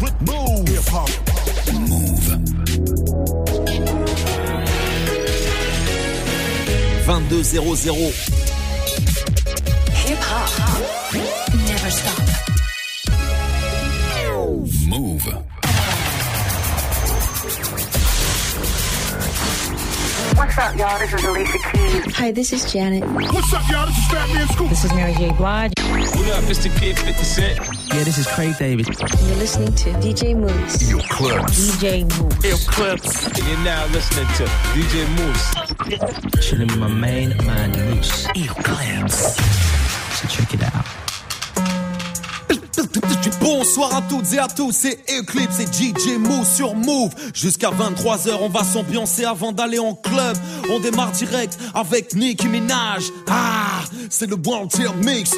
Move. Hip hop. Move. 22-0-0. Hip hop. Never stop. Move. What's up, y'all? This is Alicia. Hi, this is Janet. What's up, y'all? This is Fatman Scoop. This is Mary J. Blige. What up, it's the kid 50 Cent. Yeah, this is Craig David. You're listening to DJ Mouss. Yo, clubs. DJ Mouss. Ill Clips. And you're now listening to DJ Mouss. Chilling with my main man, Mouss. Ear clamps. So check it out. Bonsoir à toutes et à tous, c'est Eclipse et DJ Move sur Move. Jusqu'à 23h, on va s'ambiancer avant d'aller en club. On démarre direct avec Nicki Minaj. Ah, c'est le World Tier Mix.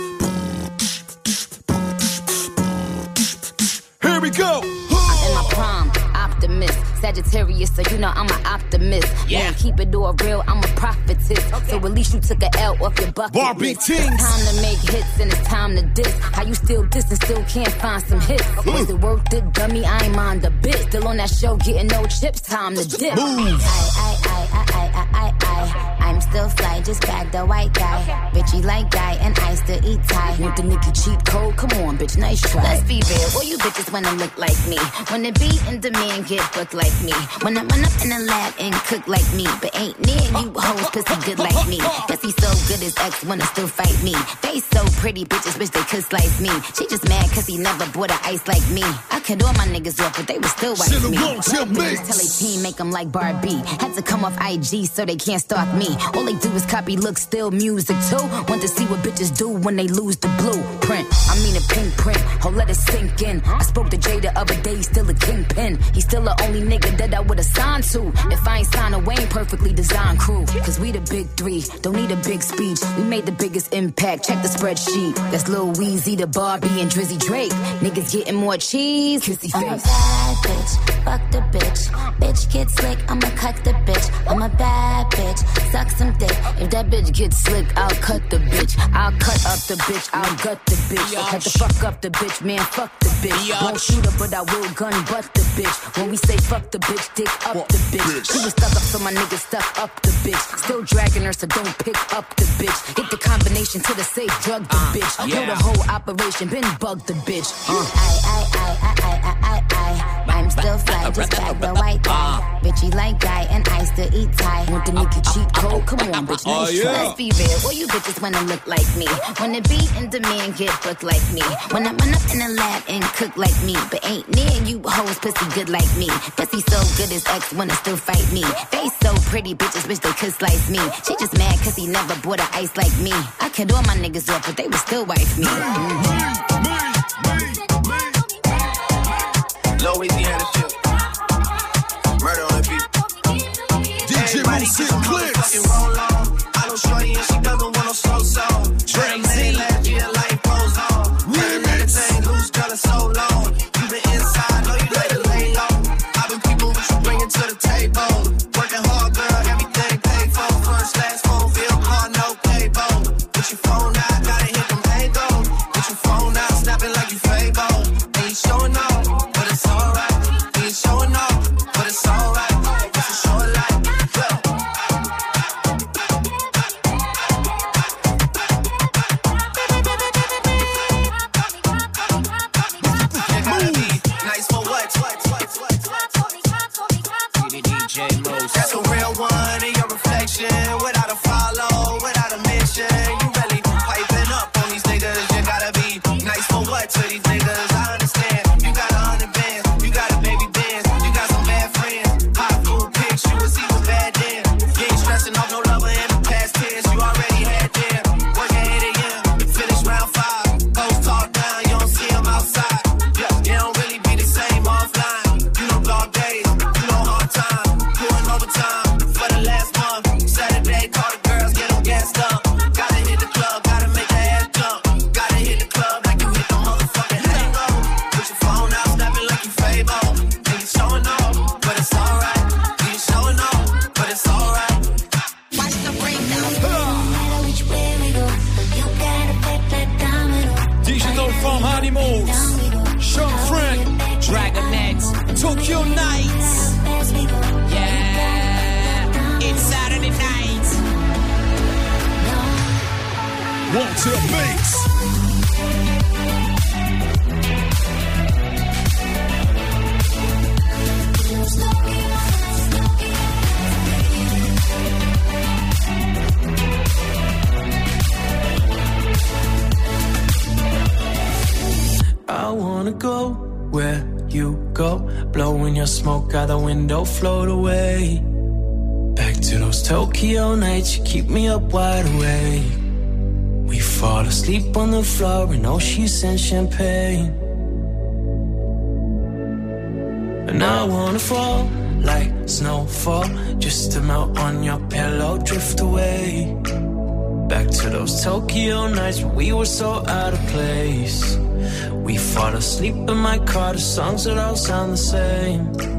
Here we go. in prime, optimist. Sagittarius, so you know I'm an optimist. Yeah. keep it all real, I'm a prophetess. So at least you took a L off your bucket. Barbie list. It's time to make hits and it's time to diss. How you still diss and still can't find some hits? Was it worth it, dummy? I ain't mind a bit. Still on that show, getting no chips. Time to dip. Move. I, I, I, I, I, I, I. I'm still fly, just bagged the white guy. Bitchy like guy, and I still eat Thai. Want the Nicki cheat code? Come on, bitch, nice try. Let's be real, all you bitches wanna look like me. Wanna be in demand, get booked like me. Wanna run up in the lab and cook like me. But ain't near you hoes pussy good like me. Guess he so good his ex wanna still fight me. They so pretty, bitches wish they could slice me. She just mad cause he never bought a ice like me. I cut all my niggas off, but they would still wife Should've me. won, should've Love made. niggas Tell they team make them like Barbie. Had to come off IG so they can't stalk me. All they do is copy look still music too. Want to see what bitches do when they lose the blueprint. I mean a pink print, oh let it sink in. I spoke to Jay the other day, he's still a kingpin. He's still the only nigga that I would assign to. If I ain't signed a Wayne perfectly designed crew. Cause we the big three, don't need a big speech. We made the biggest impact, check the spreadsheet. That's Lil Weezy, the Barbie, and Drizzy Drake. Niggas getting more cheese, kissy I'm a bad bitch, fuck the bitch. Bitch get slick, I'ma cut the bitch. I'm a bad bitch, suck some dick. If that bitch gets slick, I'll cut the bitch. I'll cut up the bitch, I'll gut the bitch. Had to fuck up the bitch, man, fuck the bitch. Won't shoot her, but I will gun butt the bitch. When we say fuck the bitch, dick up the bitch. She was stuck up, so my nigga stuck up the bitch. Still dragging her, so don't pick up the bitch. Hit the combination to the safe, drug the bitch. Know the whole operation, been bugged the bitch. Uh. I, I, I, I, I, I, I, I. I'm still fly, just bag the white guy. Bitchy like guy, and I still eat Thai. Want the Nicki cheat code? Come on, bitch, oh, nice yeah. try. Let's be real, all you bitches wanna look like me. Wanna be in demand, get booked like me. Wanna run up in the lab and cook like me. But ain't near you hoes pussy good like me. Pussy so good his ex wanna still fight me. Face so pretty, bitches wish they could slice me. She just mad cause he never bought a ice like me. I cut all my niggas off, but they would still wife me. Louisiana DJ Move, Blowing your smoke out the window, float away. Back to those Tokyo nights, you keep me up wide awake. We fall asleep on the floor in oceans and champagne. And I wanna fall like snowfall, just to melt on your pillow, drift away. Back to those Tokyo nights when we were so out of place. We fall asleep in my car, the songs that all sound the same.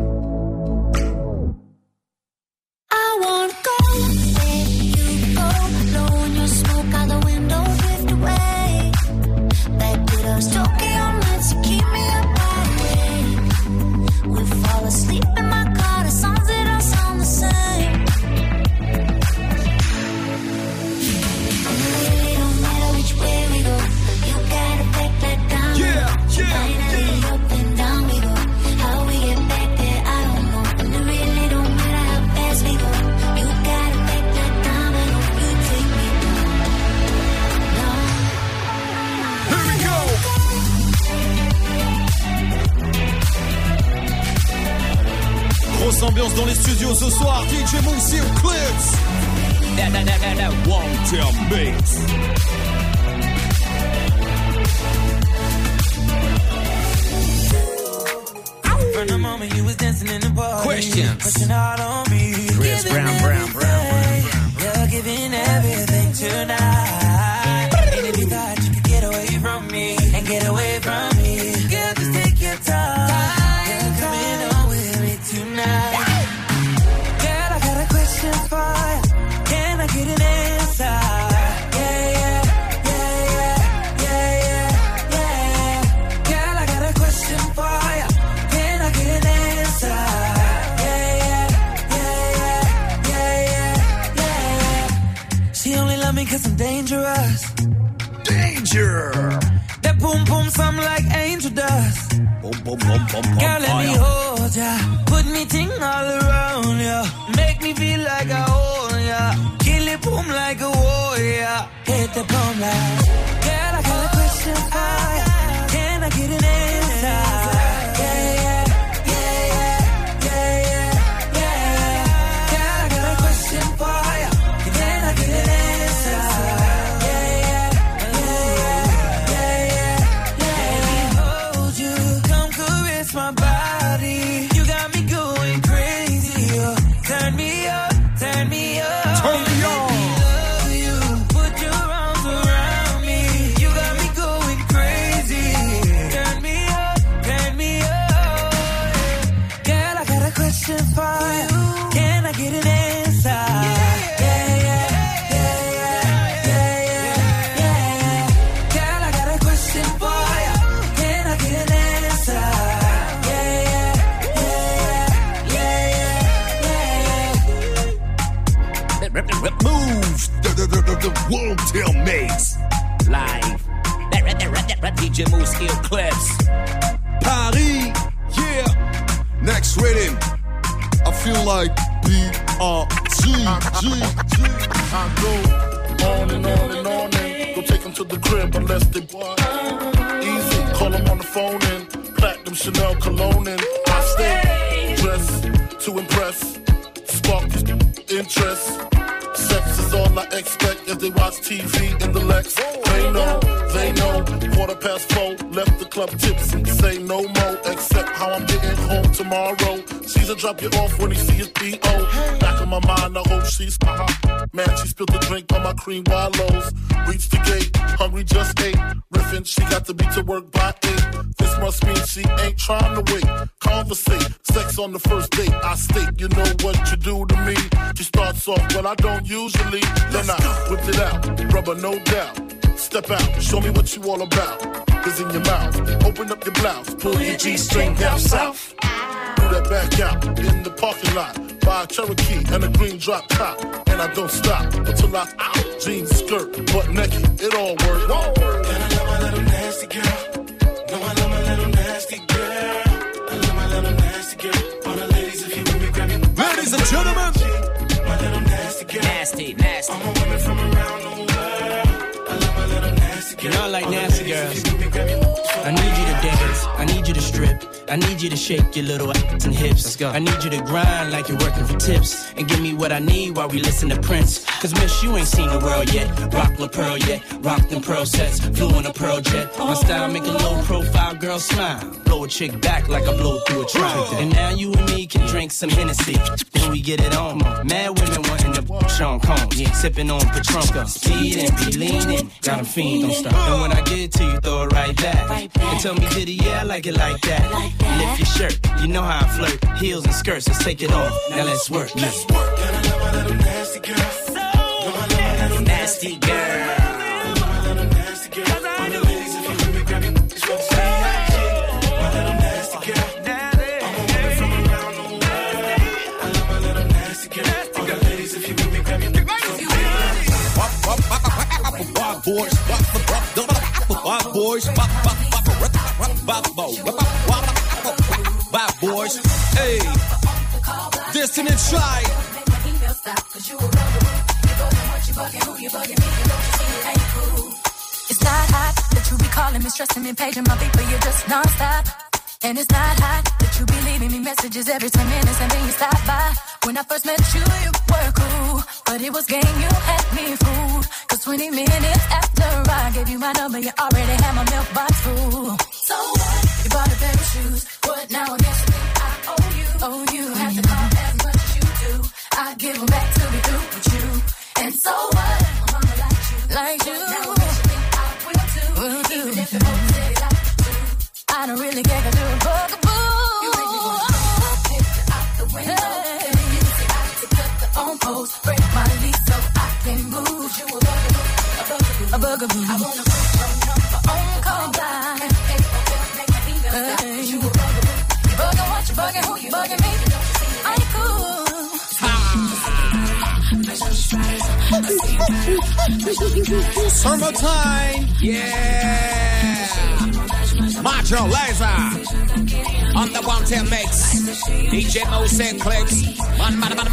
Call them on the phone and platinum Chanel cologne and I stay dressed to impress, spark interest. Sex is all I expect as they watch TV in the Lex. They know, they know. Quarter past four, left the club tipsy. Say no more, except how I'm getting home tomorrow. Caesar drop you off when he see his P.O. Back in my mind, I hope she's uh-huh. Man, she spilled the drink on my cream wallows. Reached the gate, hungry just ate. Riffin', she got to be to work by eight. This must mean she ain't trying to wait. Conversate, sex on the first date. I state, you know what you do to me. She starts off, well, I don't usually. Then I whipped it out, rubber no doubt. Step out, show me what you all about. Cause in your mouth, open up your blouse, pull your G-string down south. Do that back out in the parking lot. Buy a Cherokee and a green drop top. And I don't stop until I out. jeans, skirt, butt naked, it all works. And I love my little nasty girl. No, I love my little nasty girl. I love my little nasty girl. All the ladies, if you with me, grab me. Ladies and gentlemen. My nasty. Nasty. All my women from around the world. I love my little nasty girl. You I like nasty girls. I need you to dance. I need you to strip. I need you to shake your little ass and hips. Let's go. I need you to grind like you're working for tips. And give me what I need while we listen to Prince. Cause miss, you ain't seen the world yet. Rock La Perla yet. Rock them pearl sets. Flew on a pearl jet. My style make a low profile girl smile. Blow a chick back like I blow through a trial. And now you and me can drink some Hennessy. Then we get it on. Mad women wanting to Sean Combs. Yeah. Sipping on Patronka. Speeding, be leaning. Got a fiend, don't stop. And when I get to you, throw it right back. And tell me, did he, yeah, I like it like that. Lift your shirt, you know how I flirt. Heels and skirts, let's take it off. Now let's work. Let's work. My little nasty girl. I love my little nasty girl. Bad boys, bad boys, bad boys. Hey, Destiny Child. It's not hot that you be calling me, stressing me, paging my but you're just non-stop. And it's not hot that you be leaving me messages every 10 minutes and then you stop by. When I first met you, you were cool, but it was game, you had me fooled. Cause 20 minutes after I gave you my number, you already had my mailbox full. So what? You bought a pair of shoes, what now I guess you I owe you. Oh, you have to call as much as you do. I give them back to be through with you. And so what? My mama like you. Like you. Now I don't really care you're a bugaboo. You make me wanna throw out the window. To cut the on post, break my lease so I can move. You a bugaboo, a bugaboo, a bugaboo. I wanna put. Hey, make You a bugaboo. You bugging what? You bugging who? You bugging me? I. Summertime. Yeah. Macho Laser. On the one tail mix. DJ Mouss clips. Man, man, man,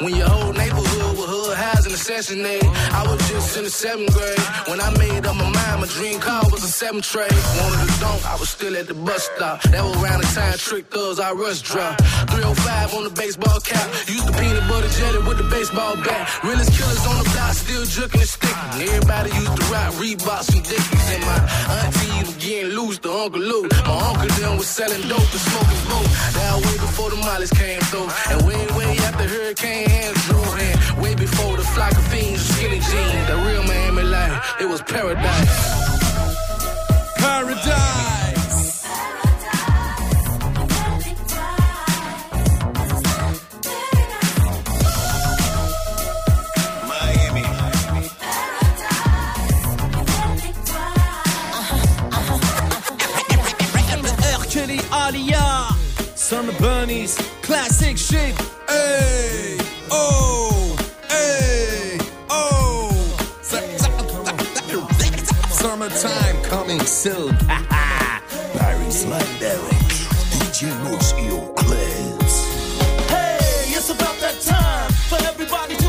when your whole neighborhood with hood assassinate. I was just in the seventh grade when I made up my mind. My dream car was a seven tray. Wanted to dunk, I was still at the bus stop. That was around the time trick thugs I rush drop. 305 on the baseball cap. Used the peanut butter jelly with the baseball bat. Realest killers on the block, still jerking and sticking. Everybody used to rock Reeboks and Dickies. And my auntie was getting loose to Uncle Lou. My uncle then was selling dope and smoking smoke. That way before the mollies came through. And way, way after Hurricane hands drew in. Way before the flock of fiends skinny jeans. The real Miami life, it was paradise. Paradise. Uh-huh. Uh-huh. R. Kelly Aaliyah. Son of. Classic shit. Hey. Oh. Coming soon. Paris Derek. DJ Mouss Eo Clips. Hey, it's about that time for everybody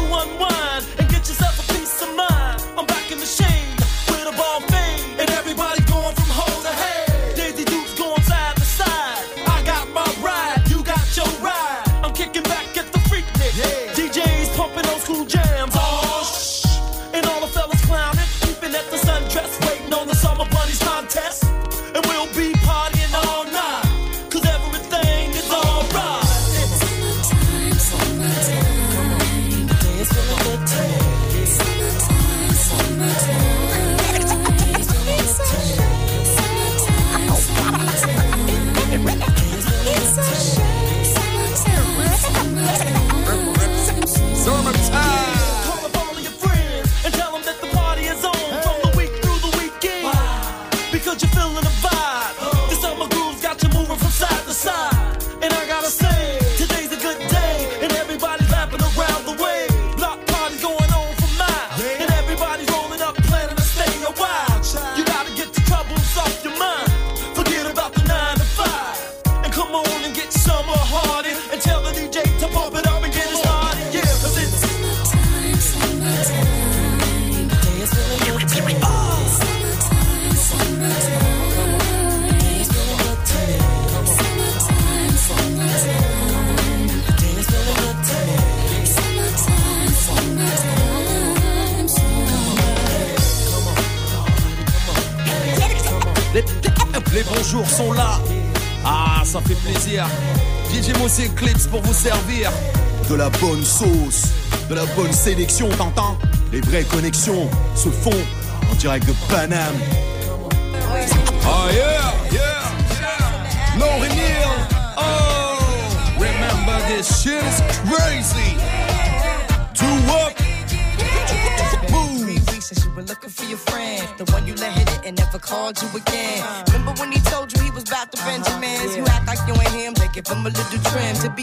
Les vraies connexions se font en direct de Paname. Oh yeah, yeah, yeah. Lauryn Hill. Oh, remember this shit is crazy. Two up. You looking for your friend, the one you let hit it and never called you again. Remember when he told you he was about Benjamins? You act like you ain't him, they give him a little trim to begin.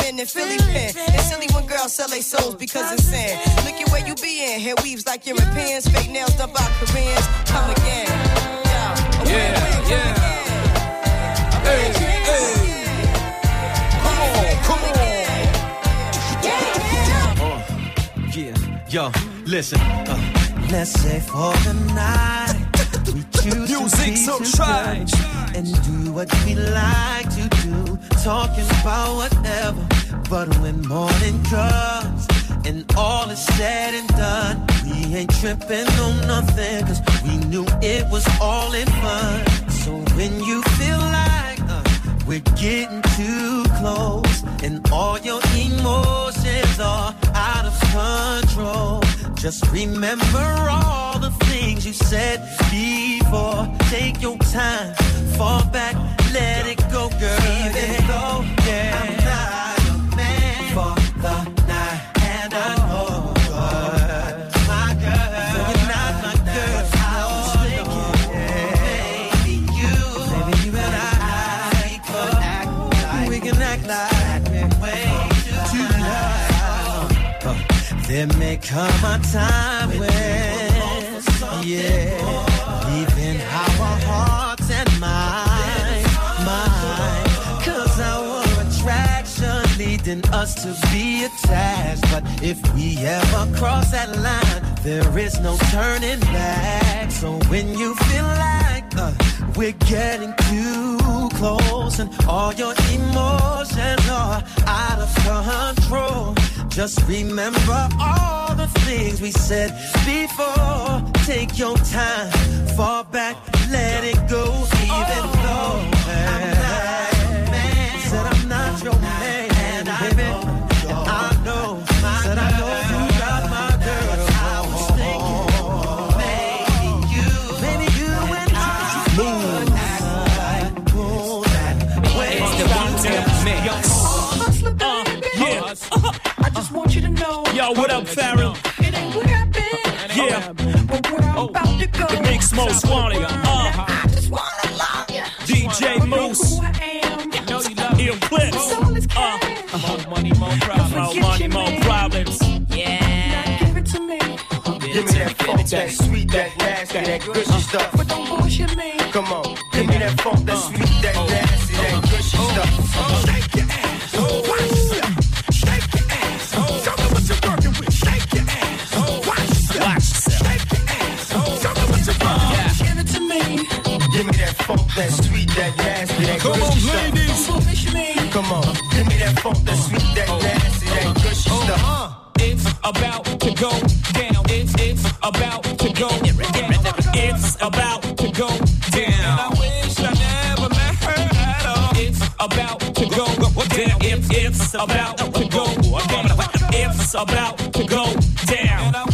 Million women in Philly pen. It's silly when girls sell their souls because it's sin. Look at where you be in. Hair weaves like Europeans. Fake nails done by Koreans. Come again. Yeah, yeah. Hey, hey. Come on, come on. Yeah, yo, listen. Uh, let's say for the night we choose Music to so trash. and do what we like to do, talking about whatever. But when morning comes and all is said and done, we ain't tripping on nothing 'cause we knew it was all in fun. So when you feel like uh, we're getting too close and all your emotions are out of control, just remember all the things you said before. Take your time, fall back, let it go, girl. Even though, There may come a time when, yeah, leaving our hearts and minds, mind. Cause our attraction leading us to be attached. But if we ever cross that line, there is no turning back. So when you feel like uh, we're getting too close and all your emotions are out of control. Just remember all the things we said before. Take your time, fall back, let it go. Even though I'm not Yo, what up, Pharrell? It ain't where I've been. Yeah. But where I'm about to go. The mix most wanted. Uh, I just wanna love ya. DJ Mouss. Who I am. Eclipse. So let's Uh, more money, more problems. more money, more problems. Yeah. Give it to me. Give me that funk, that sweet, that nasty, that gushy stuff. But don't bullshit me. Come on, give me that funk, that sweet, that nasty, that gushy stuff. Come on, ladies. Come on, give me that funk, that sweet, that oh. nasty, that oh. gushy oh. stuff. Uh-huh. It's about to go down. It's it's about to go down. It's about to go down. I wish I never met her at all. It's about to go down. It's it's about to go down. It's about to go down.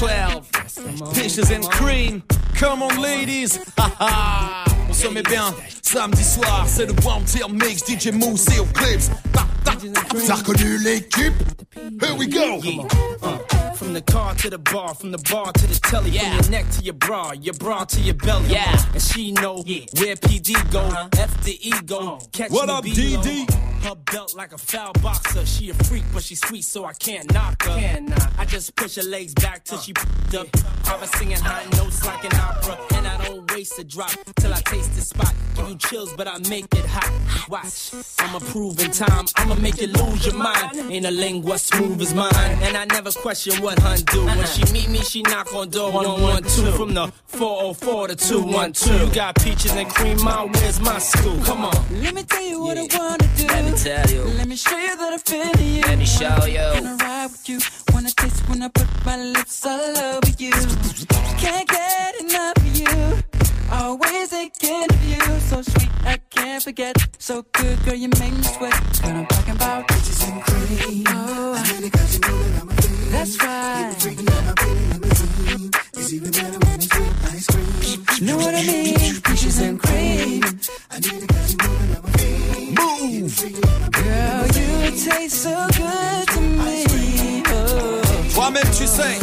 One twelve. Dishes and cream. Come on, ladies. On se met bien. Samedi soir, c'est le Wanted Mix. DJ Mouss et Eclipse. Ta, ta, ta. T'as reconnu l'équipe? Here we go. Uh, from the car to the bar, from the bar to the telly, from your neck to your bra, your bra to your belly. Yeah. And she know where PD go, F the ego. Catch What up. DD? Her belt like a foul boxer. She a freak, but she sweet, so I can't knock her. Can't knock. I just push her legs back till she p***ed up. I was singing high notes like an opera, and I don't waste a drop till I taste the spot. Give you chills, but I make it hot. Watch, I'ma prove in time. I'ma make you lose your mind. Ain't a lingua smooth as mine, and I never question what hun do. When she meet me, she knock on door one one two from the 404 to 212. You got peaches and cream, my where's my school? Come on. Let me tell you what I wanna do. Let me tell you. Let me show you that I feel you. Let me show you. Wanna ride with you. Wanna taste when I put my lips all over you. Can't get enough of you. Always thinking of you. So sweet, I can't forget. So good, girl, you make me sweat. What I'm talking about. Bitches and cream. Oh, that's right. It's even better when it's with ice cream. Know what I mean? Peaches and cream. I need it cause you're moving on my feet. Move. Girl, you taste so good to me. Oh. Toi-même, tu sais.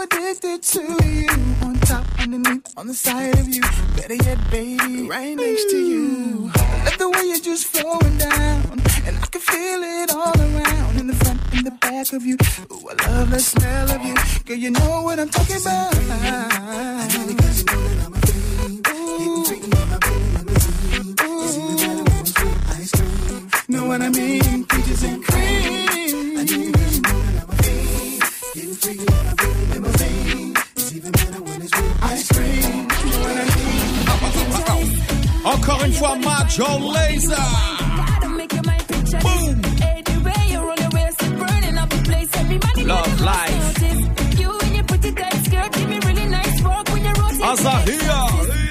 Addicted to you. On top, underneath, on the side of you. Better yet, baby, right next to you. Let the way you're just flowing down. And I can feel it all around. In the front, in the back of you. Ooh, I love the smell of you. Girl, you know what I'm talking about. Fois, Major Lazer. Boom. Love life. Azahia.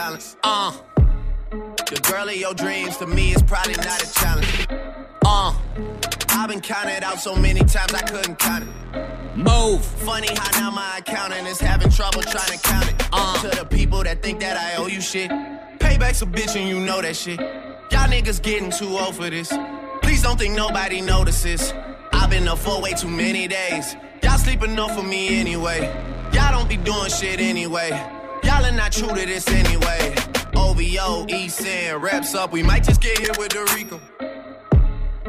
Balance. Uh. The girl of your dreams to me is probably not a challenge. Uh. I've been counted out so many times I couldn't count it. Move. Funny how now my accountant is having trouble trying to count it. Uh. To the people that think that I owe you shit. Payback's a bitch and you know that shit. Y'all niggas getting too old for this. Please don't think nobody notices. I've been up for way too many days. Y'all sleep enough for me anyway. Y'all don't be doing shit anyway. Y'all are not true to this anyway. OVO, East End, reps up. We might just get hit with the RICO.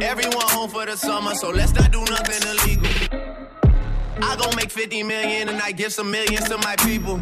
Everyone home for the summer, so let's not do nothing illegal. I gon' make 50 million and I give some millions to my people.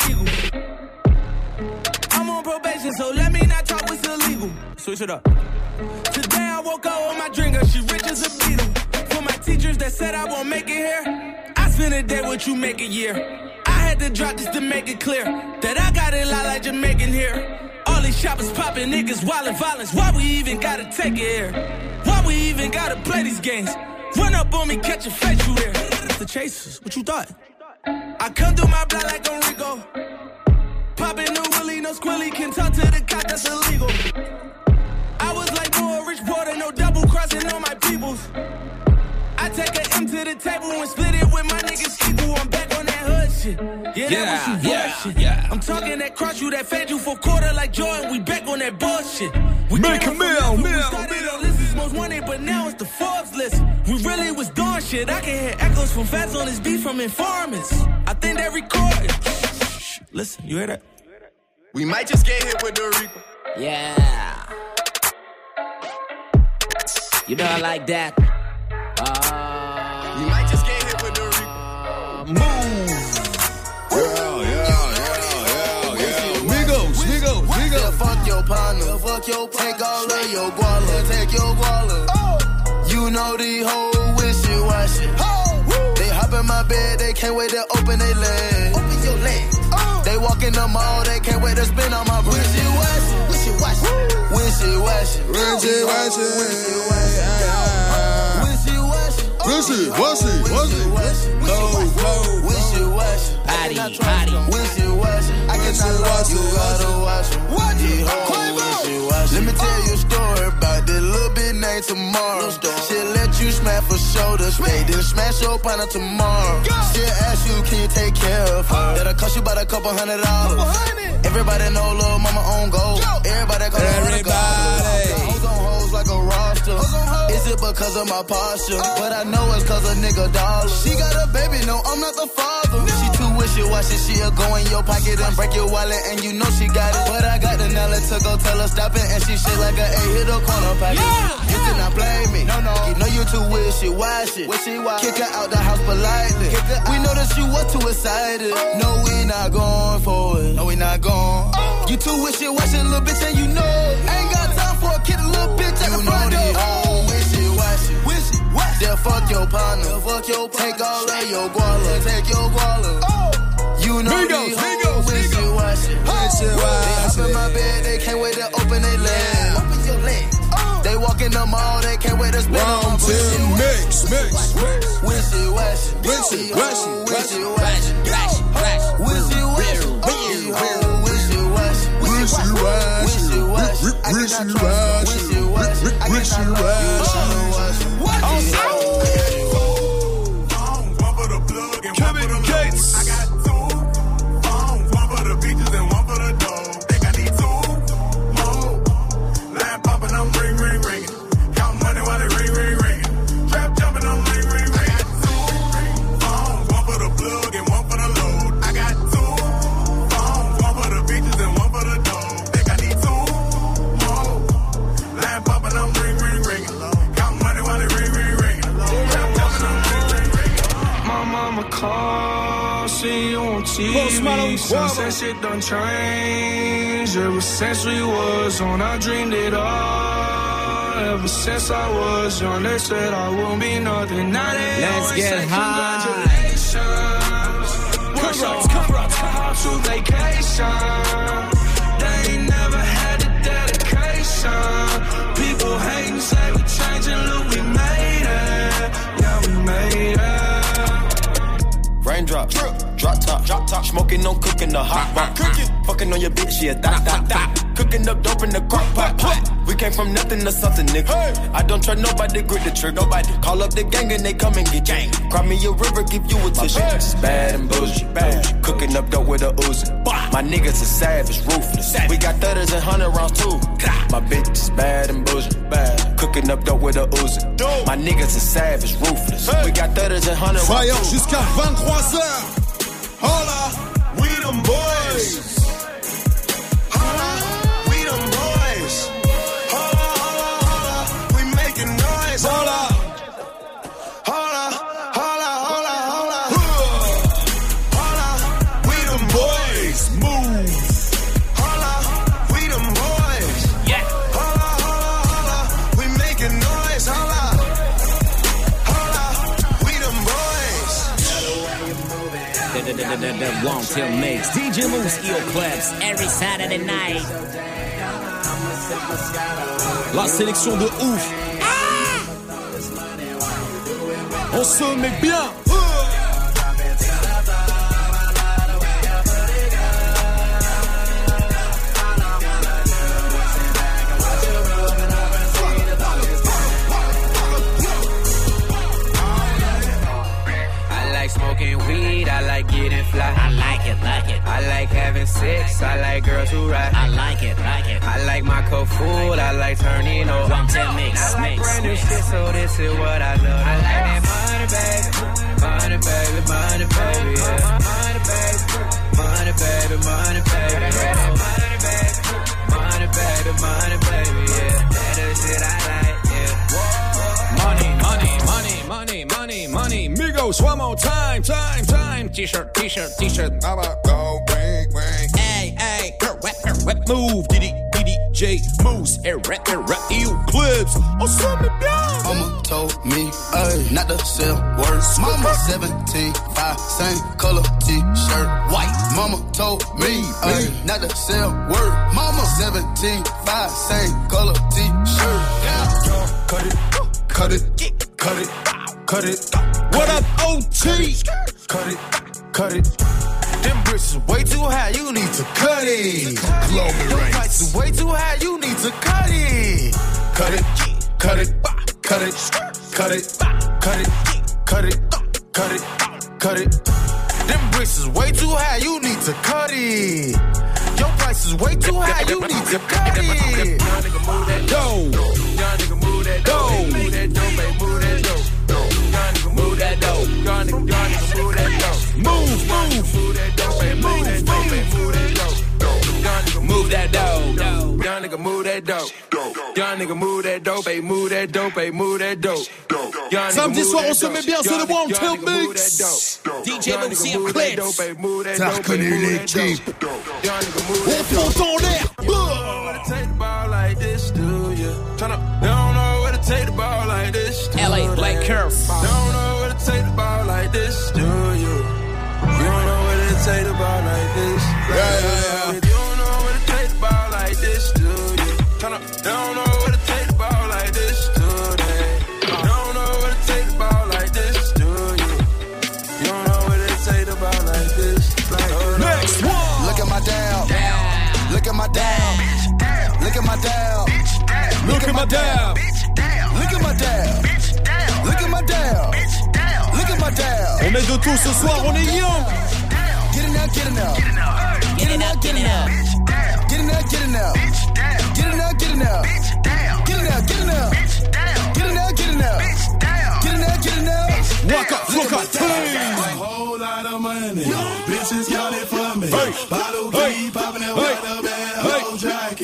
on probation, so let me not talk what's illegal. Switch it up. Today I woke up with my drinker, she rich as a beetle. For my teachers that said I won't make it here, I spend a day what you make a year. I had to drop this to make it clear that I got it lot like Jamaican here. All these shoppers popping niggas, wild violence. Why we even gotta take it here? Why we even gotta play these games? Run up on me, catch a face, you there. The chasers, what you thought? I come through my block like I'm Rico. No squilly, can talk to the cop, that's illegal. I was like more Rich Porter, no double crossing on my peoples. I take a M to the table and split it with my niggas equal. I'm back on that hood shit. Yeah, Yeah, that was you yeah, shit. yeah. I'm talking that cross you, that fed you for quarter like Jordan. We back on that bullshit. We Make a meal, meal, on lists most wanted, but now it's the Forbes list. We really was doing shit. I can hear echoes from fans on this beat from informants. I think they recorded. Listen, you hear that? We might just get hit with the RICO. Yeah. You know I like that. Uh, We might just get hit with the RICO. move. Yeah, yeah, yeah, yeah, yeah. Migos, Migos, Yeah, Migos. fuck your your partner. Fuck your take all of your guala. Take your guala. You know these hoes wishy washy. They hop in my bed, they can't wait to open their legs. Open your legs. They walk in the mall, they can't wait to spin on my wishy washy. Wishy washy. Wishy washy. Wishy washy. Wishy washy. Wishy washy. Wishy washy. Wishy washy. Body, body. Wishy washy. I can tell you gotta watch 'em. These hoes wishy-washy. Let me tell you a story about this little named tomorrow. She'll let you smash for shoulders, pay then smash your partner tomorrow. She'll ask you, can you take care of her? That'll cost you about a couple hundred dollars. Everybody know little mama on gold. Everybody call her goddess. Hoes like a roster. Is it because of my posture? But I know it's cause a nigga dollar. She got a baby, no, I'm not the father. She too wishy-washy, she'll go in your pocket and break your wallet, and you know she got it. But I got the knowledge to go tell her stop it, and she shit like a A hit a corner pocket. You cannot blame me, no, no. You know you too wishy-washy. Wishy-washy. Kick her out the house politely. We know that you was too excited. No, we not going for it. No, we not going. You too wishy-washy, little bitch, and you know. Ain't got time for a kid, bitch at the front door. Oh. They'll fuck your partner. Fuck your Take all of your guala. Take your guala. You know Migos, Migos, hoes wishy-washy. They hop in my bed, they can't wait to open their legs. Open your legs. They walk in the mall, they can't wait to spend on my ten mix, mix, mix. Wishy-washy. Wishy, washy, washy, Wishy-washy. Wishy-washy. Wishy-washy. Wishy-washy. Wishy-washy. I Wishy-washy. cannot trust you. Wishy-washy. I cannot love you. On Post Malone, TV. Sunset shit done changed. Ever since we was on, I dreamed it all. Ever since I was young, they said I won't be nothing. Now they Let's always get say high. congratulations. What's up? Come to vacation. They ain't never had the dedication. People hating, say we changing, look, we made it. Yeah, we made it. Raindrop, drop top, drop top, smoking, no cooking the hot pot. Cooking, fucking on your bitch, yeah, that, that, that. Cooking up dope in the crock pot. We came from nothing to something, nigga. I don't trust nobody, grip the trigger. Nobody call up the gang and they come and get gang. Cry me a river, give you a tissue. My bitch is bad and bougie, bad. Cooking up dope with a Uzi. My niggas are savage, ruthless. We got thudders and hundred rounds too. My bitch is bad and bougie, bad. Cooking up dope with a Uzi. My niggas are savage, ruthless. We got thudders and hundred rounds Fire too. jusqu'à 23h. Hola, them That one till mix. DJ Moose, Clubs, every Saturday night. La sélection de ouf. On se met bien. Fly. I like it, like it. I like having sex, I like girls who ride. I like it, like it. I like my cup full, I like turning up. One till mix, I like mix, brand new mix. shit, so this is what I love. I like that money, baby. Money, baby, money, baby, yeah. Money, baby. Money, baby, money, baby, yeah. Money, baby. Money, baby, money, baby, yeah. That is shit I like, yeah. Money, money, money, money, money, money. Migos, one more time, time, time. T-shirt, t-shirt, t-shirt. I'ma go ring, ring. Hey, hey, girl, whip, girl, whip, move. Diddy, diddy, DJ Mouss et rap et rap Eclipse. On oh, s'en met bien. Mama told me, ayy, not to sell words. Mama 17, 5, same color t-shirt, white. Mama told me, ayy, not to sell word. Mama 17, 5, same color t-shirt. Cut it, cut it, cut it, cut it. What up, OT? Cut it, cut it. Them bricks is way too high, you need to cut it. Global price is way too high, you need to cut it. Cut it, cut it, cut it, cut it, cut it, cut it, cut it, cut it. Them bricks is way too high, you need to cut it. Your price is way too high, you need to cut it. Go. Young nigga move that dough, move that dough, move that dough. Young Move, move, move that dough, baby, move that dough, baby, move that dough. Young nigga move that dough. Young nigga move that dough. Young nigga move that dope, baby, move that dope, baby, move that dope. Young nigga Samedi move soir, on that se met dope. bien sur Young le nigga- One young Tail nigga move Mix. that dope. DJ Young Moussi nigga en move that clips. dope, baby, move that T'as dope, reconnu baby, move that l'équipe. dope. Young nigga move On that dope. fonce en l'air. Take the ball like this, do you? Tryna, they don't know where to take the ball like this. do LA they? Black Curve. They don't know where to take the ball like this, do Look at my dab. Look at my down. Look at my down. Look at my down. On est de tout ce soir, on est young. Get in there, get in there. Get it up, get it up. Get in there, get in there. Get in there, get in there. Get in there, get in there. Get in there, get in there. Get in there, get in there. Walk up, Look fuck at up, my team. down. whole lot of money. Bitches got it for me. Hey. Bottle Hey. keep popping that Hey. water bad Hey. whole jacket.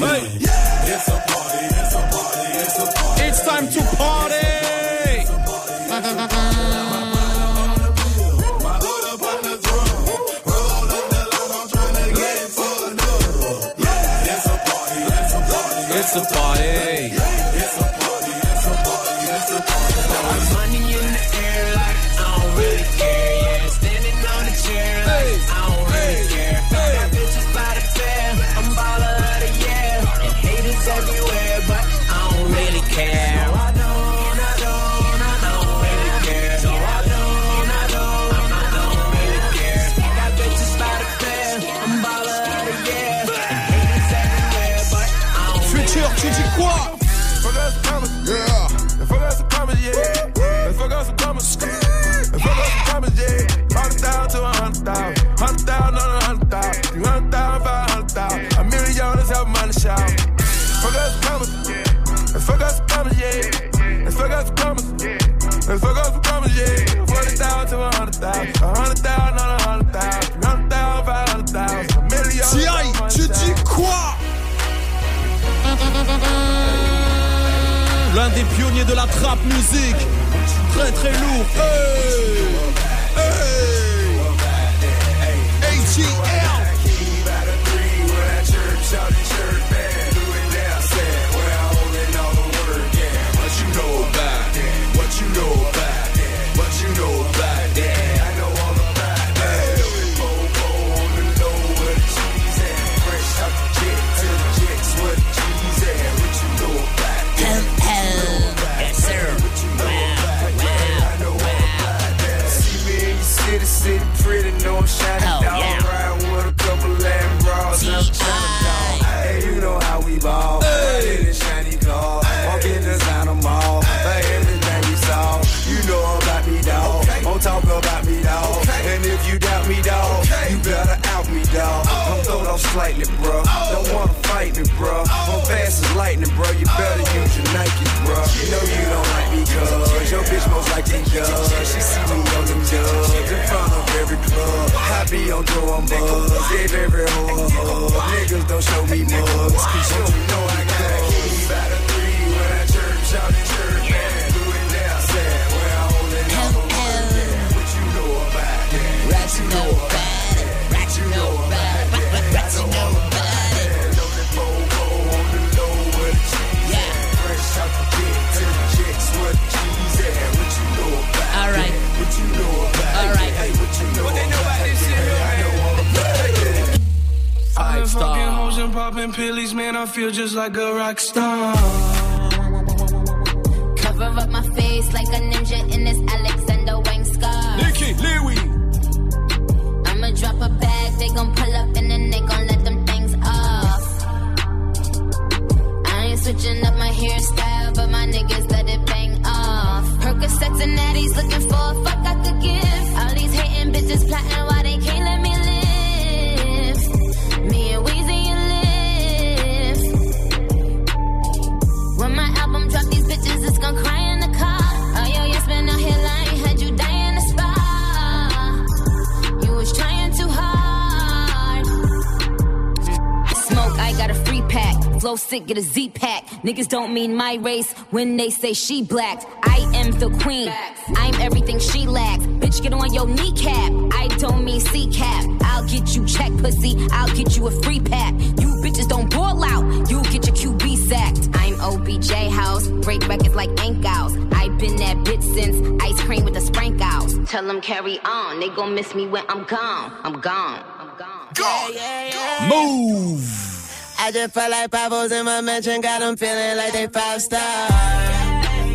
L'un des pionniers de la trap musique. Très très lourd. Hey! Bitch most likely. She see me on them dubs in front of every club. I be on drum buzz, gave every hoe a hug. Niggas don't show me mugs, cause you don't know I got a key by the three when I church out in church, man. Do it now, sad. Where I hold it work, yeah. What you know about that? What you know about popping pillies, man, I feel just like a rock star. Cover up my face like a ninja in this Alexander Wang scar. Nicki, sick, get a Z pack. Niggas don't mean my race when they say she black. I am the queen. I'm everything she lacks. Bitch, get on your kneecap. I don't mean C cap. I'll get you check pussy. I'll get you a free pack. You bitches don't ball out. You get your QB sacked. I'm OBJ house. Break records like Ink Owls. I've been that bitch since ice cream with the sprinkles. Tell them carry on. They gon' miss me when i'm gone I'm gone. I'm gone. Yeah, yeah, yeah. Move. I just felt like Pablo's in my mansion, got them feeling like they five star.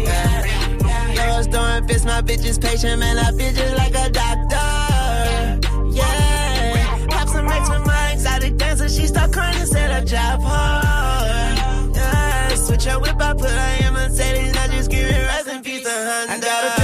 Yeah. Yours doing fits my bitches patient, man. I feel just like a doctor. Yeah. Pop some X with my exotic dancer, she start crying and said I drive hard. Yeah. Switch her whip, I put her in Mercedes, I just give it rest in peace to Honda.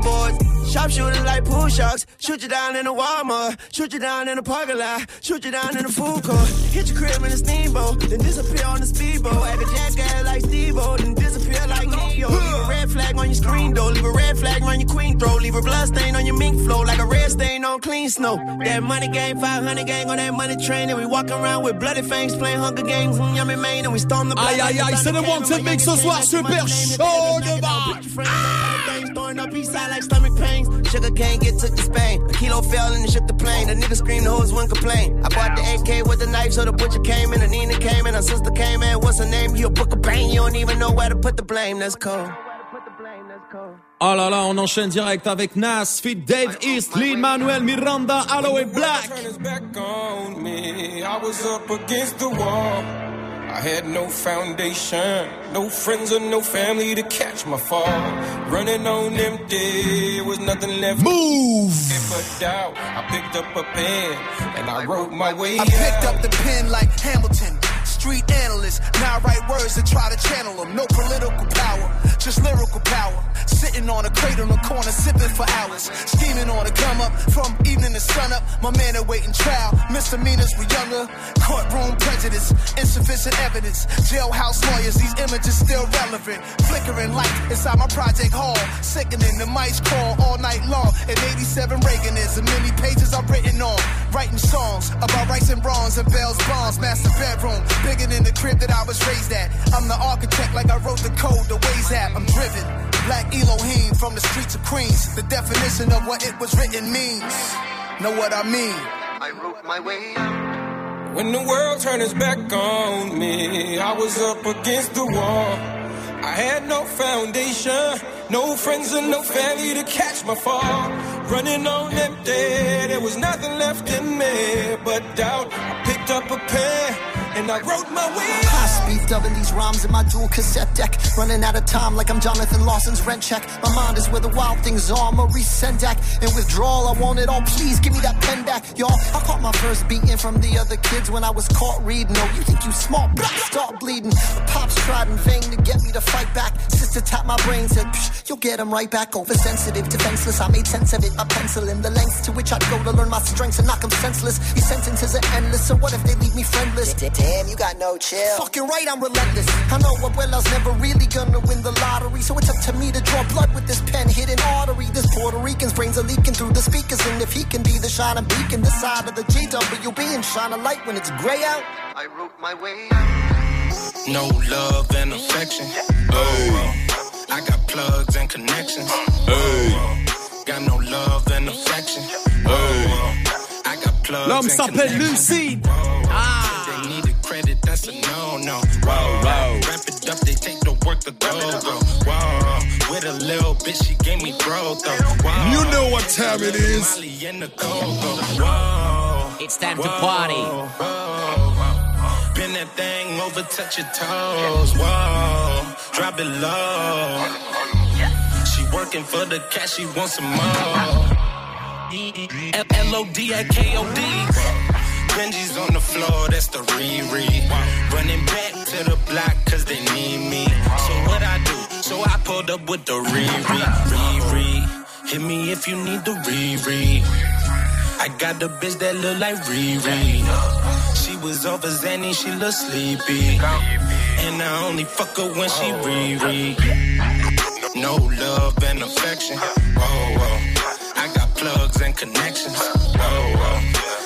Boards. Sharpshooters like pool sharks. Shoot you down in the Walmart. Shoot you down in the parking lot. Shoot you down in the food court. Hit your crib in a steamboat. Then disappear on the speedboat. Act a jackass like Steve-O. Then disappear like Neo. Leave a red flag on your screen door. Leave a red flag on your queen throat. Leave a blood stain on your mink flow. Like a red stain on clean snow. That money game, 500 gang on that money train. And we walk around with bloody fangs playing Hunger Games. in Yummy Maine. And we storm the block Aïe, aïe, aïe, c'est le Wanted. Mix ce soir, super chaud de Throwing up Sugar cane get took to Spain. A kilo fell and it shook the plane. The nigga screamed, the hoes wouldn't complain. I bought the AK with the knife, so the butcher came in, and Nina came in, her sister came in. What's her name? You a book of bang, you don't even know where to put the blame. That's cold. Oh là là, on enchaîne direct avec Nas, Fit Dave East, Lin Manuel Miranda, Aloe Black. Turn his back on me. I was up against the wall. I had no foundation, no friends or no family to catch my fall. Running on empty, was nothing left. Move. But doubt, I picked up a pen and I wrote my way I picked out. up the pen like Hamilton. Street analyst, now I write words to try to channel them. No political power, just lyrical power. Sitting on a crate on the corner, sipping for hours. Scheming on a come up from evening to sun up. My man awaiting trial. Misdemeanors were younger. Courtroom prejudice, insufficient evidence. Jailhouse lawyers, these images still relevant. Flickering light inside my project hall. Sickening, the mics call all night long. And 87 Reagan is, and many pages I've written on. Writing songs about rights and wrongs and Bell's bonds. Master bedroom, bigger than the crib that I was raised at. I'm the architect, like I wrote the code, the ways app. I'm driven. Black Elohim from the streets of Queens. The definition of what it was written means. Know what I mean? I wrote my way out. When the world turned its back on me, I was up against the wall. I had no foundation, no friends and no family to catch my fall. Running on empty, there was nothing left in me but doubt. I picked up a pen and I wrote my way. High speed dubbing these rhymes in my dual cassette deck. Running out of time like I'm Jonathan Larson's rent check. My mind is where the wild things are. Maurice Sendak. In withdrawal, I want it all. Please give me that pen back, y'all. I caught my first beating from the other kids when I was caught reading. Oh, you think you smart? Blah, start bleeding. The pops tried in vain to get me to fight back. Sister tapped my brain, said, Psh, you'll get 'em right back. Oversensitive, defenseless. I made sense of it. My pencil in the lengths to which I'd go to learn my strengths and knock 'em senseless. These sentences are endless. So what if they leave me friendless? Damn, you got no chill. Fucking right, I'm relentless. I know Abuela's never really gonna win the lottery, so it's up to me to draw blood with this pen hidden artery. This Puerto Rican's brains are leaking through the speakers, and if he can be the shining beacon, the side of the GWB and shine a light when it's gray out. I wrote my way out. No love and affection. Oh, I got plugs and connections. Hey. Got no love and affection. Hey. I got plugs L'homme and s'appelle connections. Lucide. Ah. That's a no-no. Whoa, whoa. Wrap it up, they take the work to go, go. Whoa. With a little bitch, she gave me growth, though. Whoa. You know what time it is. Molly in the go-go. Whoa. It's time to party. Bend that thing over, touch your toes. Whoa, drop it low. She working for the cash, she wants some more. L-O-D at K-O-D. Benji's on the floor, that's the Riri. Running back to the block, cause they need me. So what I do? So I pulled up with the Riri. Riri. Hit me if you need the Riri. I got the bitch that look like Riri. She was over Zanny, she look sleepy. And I only fuck her when she Riri. No love and affection. Whoa, whoa. I got plugs and connections. Whoa, whoa.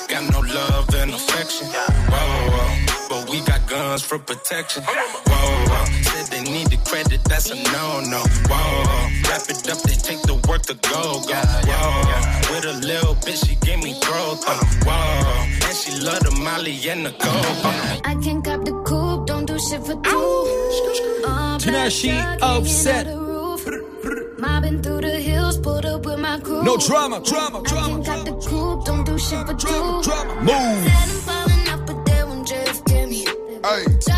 Got love and affection. Whoa, whoa. But we got guns for protection. Whoa, whoa. Said they need the credit, that's a no-no. Whoa, wrap it up, they take the work to go, go. Whoa, with a little bitch, she gave me growth. uh, Whoa, and she love the Molly and the go. I can cop the coupe, don't do shit for two. Uh, Tinashe, black truck Mobbing through the hills, pulled up with my crew. No drama, drama, I drama, can cop the coupe, don't do shit for two. drama. Move. Said I'm falling off, but they won't JFK me. Try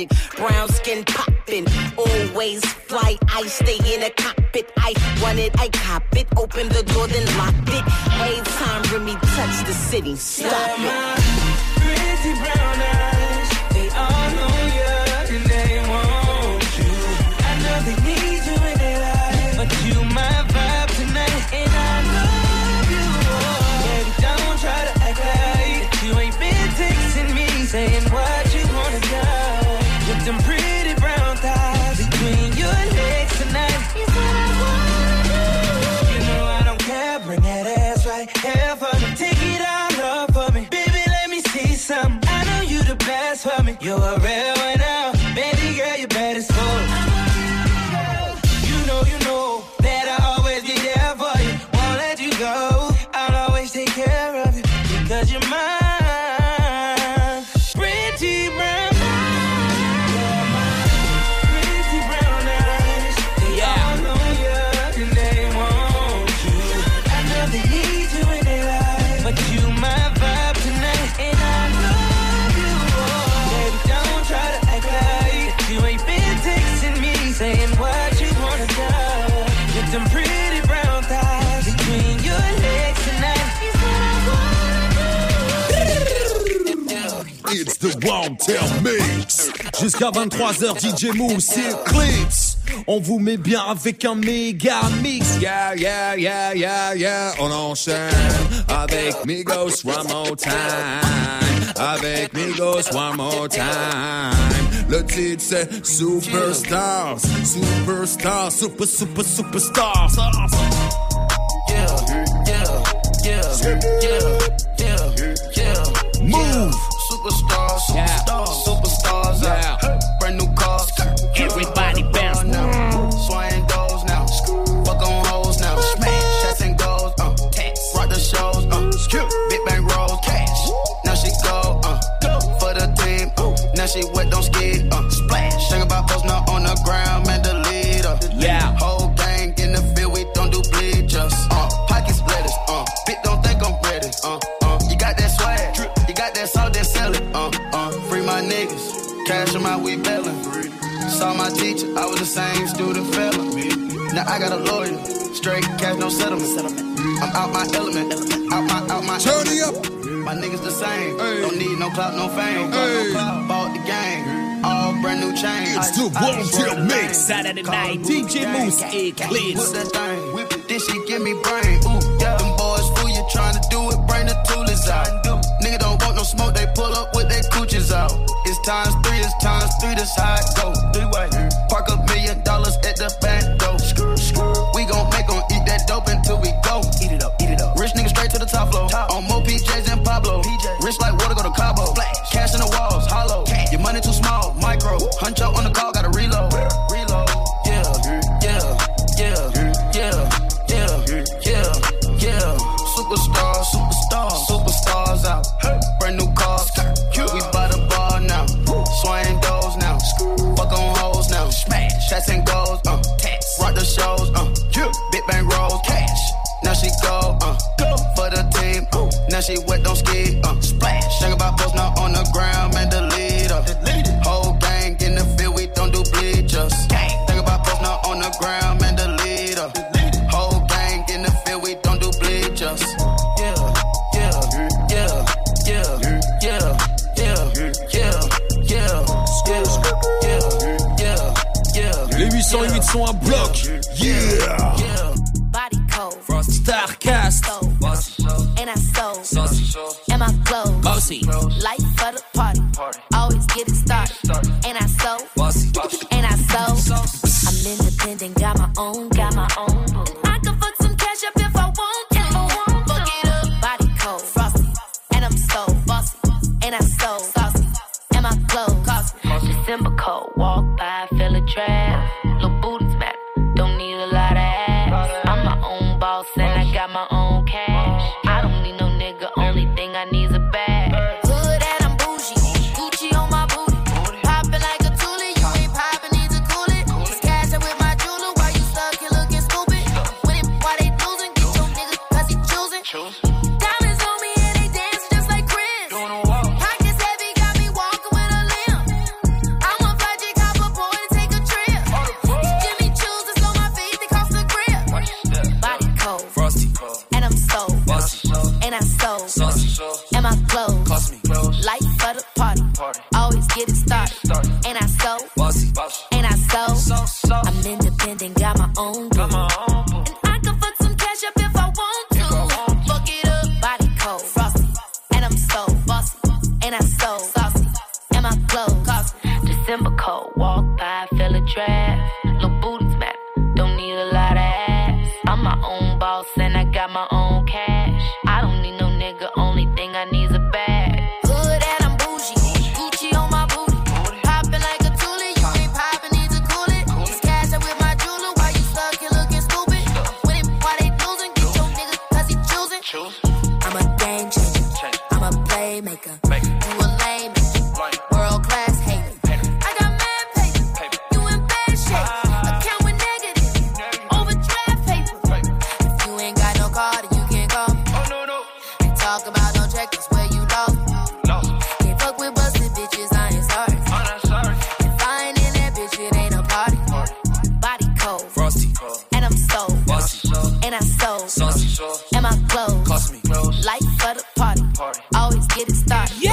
magic. Brown skin popping. Always fly. I stay in a cockpit. I want it, I cop it. Open the door, then lock it. Every time Remy touch the city, stop it. Jusqu'à 23h, DJ Moose Eclipse. On vous met bien avec un méga mix. Yeah, yeah, yeah, yeah, yeah. On enchaîne avec Migos One More Time. Avec Migos One More Time. Le titre c'est Superstars. Superstars, super, super, superstars. Yeah, yeah, yeah, yeah, yeah, yeah. Move! Superstars. yeah. superstars. Yeah. Pushing my way bellin'. Saw my teacher, I was the same student fella. Now I got a lawyer, straight cash, no settlement. I'm out my element, out my, out my. Turn it up. My niggas the same. Hey. Don't need no clout, no fame. Hey. Bought the game. All brand new chain. It's the Wanted Mix. Side of the night, DJ Mouss, Eclipse. Whip that thing, whip it. Then she give me brain. Ooh, yeah. Them boys who you, trying to do it, bring the toolers out. Nigga don't want no smoke, they pull up with their cooches out times three is times three, that's how it go. Three way. Park a million dollars at the back door. We gon' make them eat that dope until we go. Always get it started.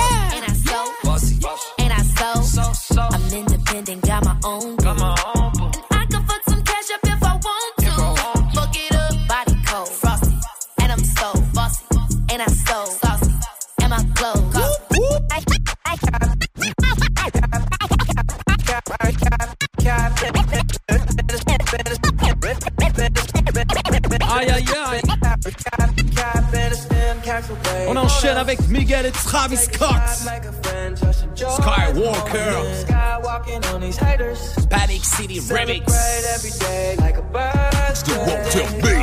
Semaine avec Miguel et Travis Scott. Skywalker. Panic City Remix. Still won't tell me.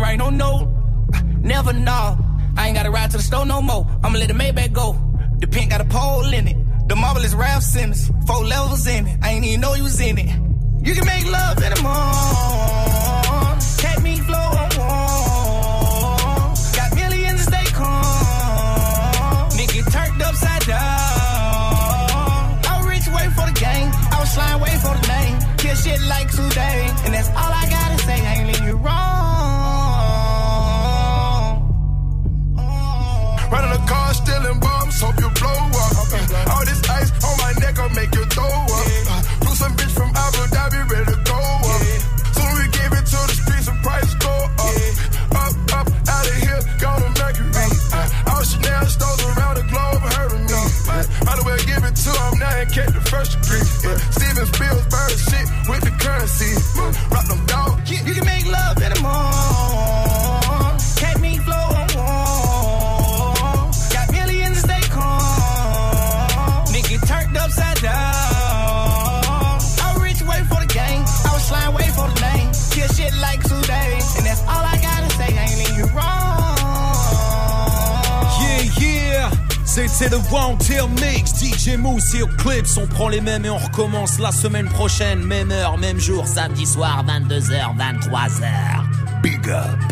ain't write no note. Never know. I ain't gotta ride to the store no more. I'ma let the Maybach go. The pink got a pole in it. The marvelous Ralph Simmons. Four levels in it. I ain't even know you was in it. You can make love in the morning. Cat me flow on warm. Got millions to stay calm. Nigga turned upside down. I was rich way for the game. I was flying way for the name. Kill shit like today. And that's all I gotta say. I ain't leaving C'est le One Mix, DJ Moose Clips. On prend les mêmes et on recommence la semaine prochaine, même heure, même jour, samedi soir, 22h, 23h. Big up.